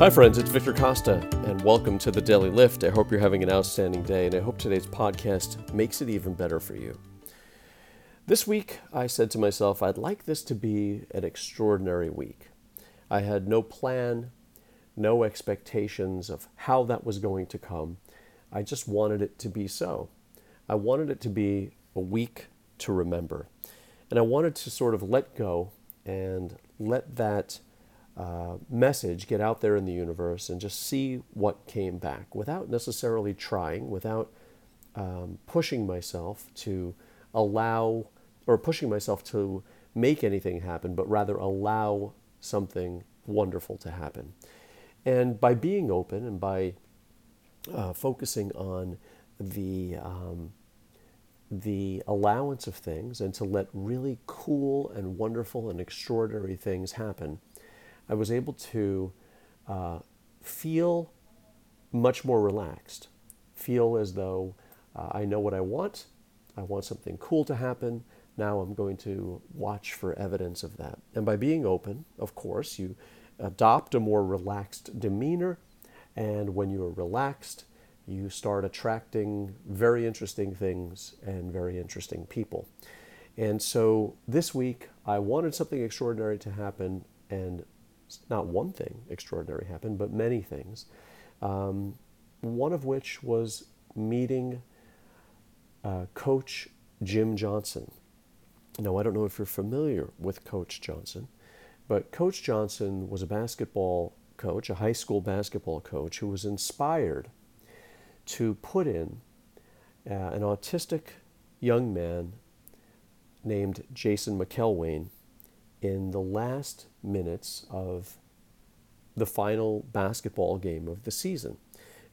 Hi, friends, it's Victor Costa, and welcome to the Daily Lift. I hope you're having an outstanding day, and I hope today's podcast makes it even better for you. This week, I said to myself, I'd like this to be an extraordinary week. I had no plan, no expectations of how that was going to come. I just wanted it to be so. I wanted it to be a week to remember. And I wanted to sort of let go and let that uh, message get out there in the universe and just see what came back without necessarily trying, without um, pushing myself to allow or pushing myself to make anything happen, but rather allow something wonderful to happen. And by being open and by uh, focusing on the um, the allowance of things and to let really cool and wonderful and extraordinary things happen, I was able to uh, feel much more relaxed, feel as though uh, I know what I want. I want something cool to happen. Now I'm going to watch for evidence of that. And by being open, of course, you adopt a more relaxed demeanor. And when you are relaxed, you start attracting very interesting things and very interesting people. And so this week, I wanted something extraordinary to happen, and not one thing extraordinary happened, but many things. Um, one of which was meeting uh, Coach Jim Johnson. Now, I don't know if you're familiar with Coach Johnson, but Coach Johnson was a basketball coach, a high school basketball coach, who was inspired to put in uh, an autistic young man named Jason McElwain in the last minutes of the final basketball game of the season.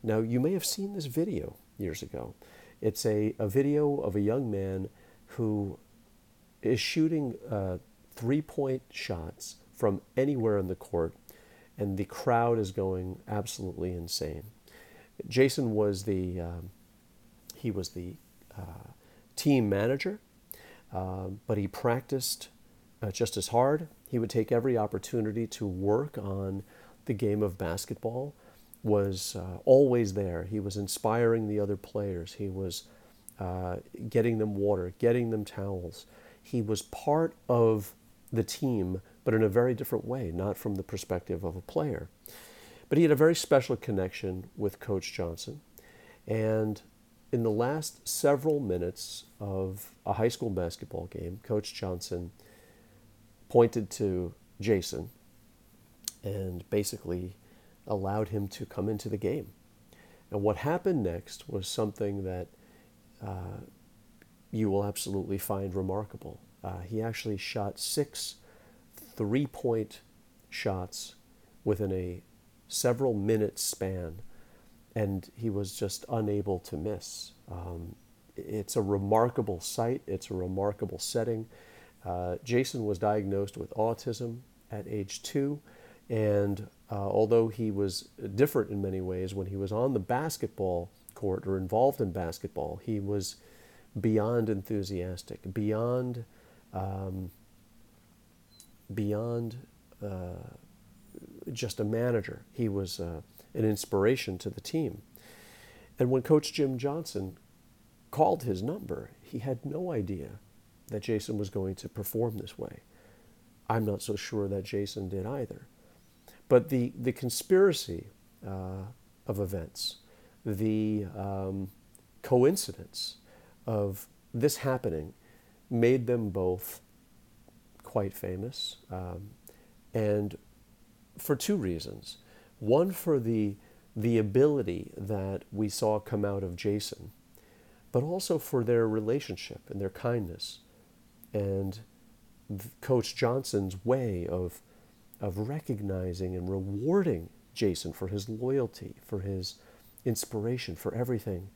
Now, you may have seen this video years ago. It's a, a video of a young man who is shooting uh, three point shots from anywhere in the court, and the crowd is going absolutely insane. Jason was the um, he was the uh, team manager, uh, but he practiced uh, just as hard. He would take every opportunity to work on the game of basketball. Was uh, always there. He was inspiring the other players. He was uh, getting them water, getting them towels. He was part of the team, but in a very different way, not from the perspective of a player. But he had a very special connection with Coach Johnson. And in the last several minutes of a high school basketball game, Coach Johnson pointed to Jason and basically allowed him to come into the game. And what happened next was something that uh, you will absolutely find remarkable. Uh, he actually shot six three point shots within a several minute span, and he was just unable to miss. Um, it's a remarkable sight, it's a remarkable setting. Uh, Jason was diagnosed with autism at age two, and uh, although he was different in many ways, when he was on the basketball court or involved in basketball, he was beyond enthusiastic, beyond um, beyond uh, just a manager. He was uh, an inspiration to the team. And when Coach Jim Johnson called his number, he had no idea that Jason was going to perform this way. I'm not so sure that Jason did either. But the, the conspiracy uh, of events, the um, coincidence of this happening, made them both quite famous. Um, and for two reasons. One, for the, the ability that we saw come out of Jason, but also for their relationship and their kindness and Coach Johnson's way of, of recognizing and rewarding Jason for his loyalty, for his inspiration, for everything.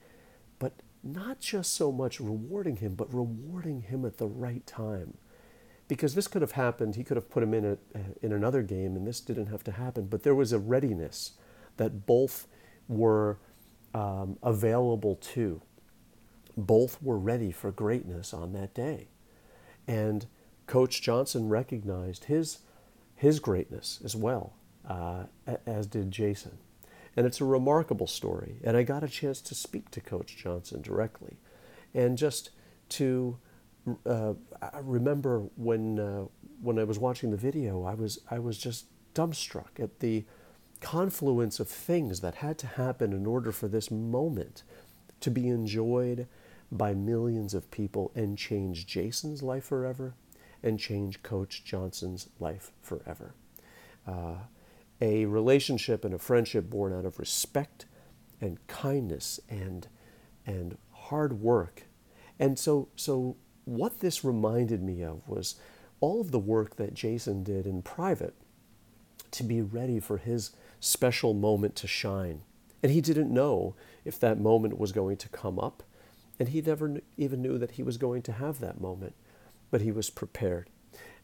But not just so much rewarding him, but rewarding him at the right time. Because this could have happened, he could have put him in, a, in another game, and this didn't have to happen. But there was a readiness that both were um, available to. Both were ready for greatness on that day. And Coach Johnson recognized his, his greatness as well. uh, as did Jason. And it's a remarkable story. And I got a chance to speak to Coach Johnson directly. And just to uh, remember when, uh, when I was watching the video, I was, I was just dumbstruck at the confluence of things that had to happen in order for this moment to be enjoyed by millions of people and change Jason's life forever and change Coach Johnson's life forever. Uh, a relationship and a friendship born out of respect and kindness and, and hard work. And so, so, what this reminded me of was all of the work that Jason did in private to be ready for his special moment to shine. And he didn't know if that moment was going to come up, and he never even knew that he was going to have that moment, but he was prepared.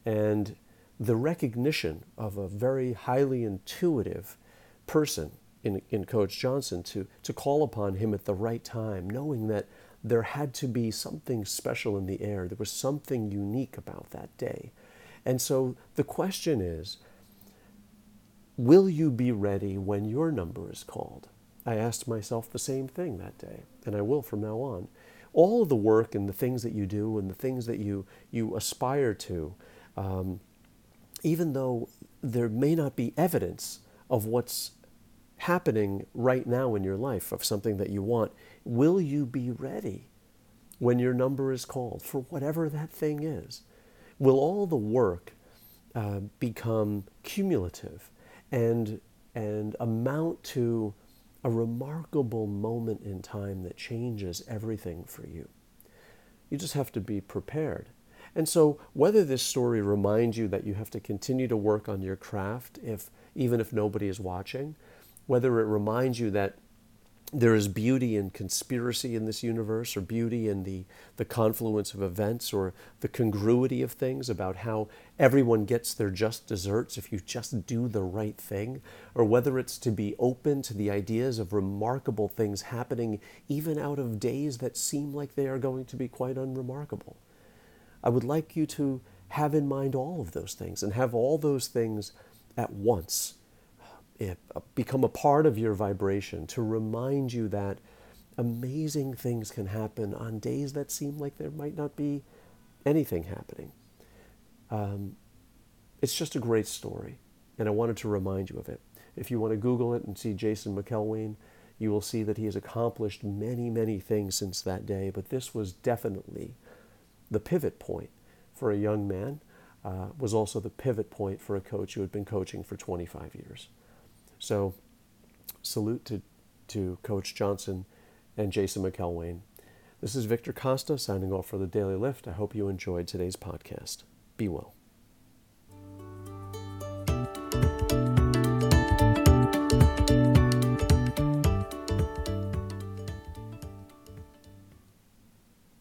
And the recognition of a very highly intuitive person in, in Coach Johnson to, to call upon him at the right time, knowing that there had to be something special in the air. There was something unique about that day. And so the question is will you be ready when your number is called? I asked myself the same thing that day, and I will from now on. All of the work and the things that you do and the things that you, you aspire to, um, even though there may not be evidence of what's happening right now in your life, of something that you want, will you be ready when your number is called for whatever that thing is? Will all the work uh, become cumulative and, and amount to a remarkable moment in time that changes everything for you? You just have to be prepared. And so, whether this story reminds you that you have to continue to work on your craft, if even if nobody is watching, whether it reminds you that there is beauty in conspiracy in this universe, or beauty in the, the confluence of events, or the congruity of things about how everyone gets their just desserts if you just do the right thing, or whether it's to be open to the ideas of remarkable things happening even out of days that seem like they are going to be quite unremarkable. I would like you to have in mind all of those things and have all those things at once become a part of your vibration to remind you that amazing things can happen on days that seem like there might not be anything happening. Um, it's just a great story, and I wanted to remind you of it. If you want to Google it and see Jason McElwain, you will see that he has accomplished many, many things since that day, but this was definitely the pivot point for a young man uh, was also the pivot point for a coach who had been coaching for 25 years. So, salute to, to Coach Johnson and Jason McElwain. This is Victor Costa signing off for the Daily Lift. I hope you enjoyed today's podcast. Be well.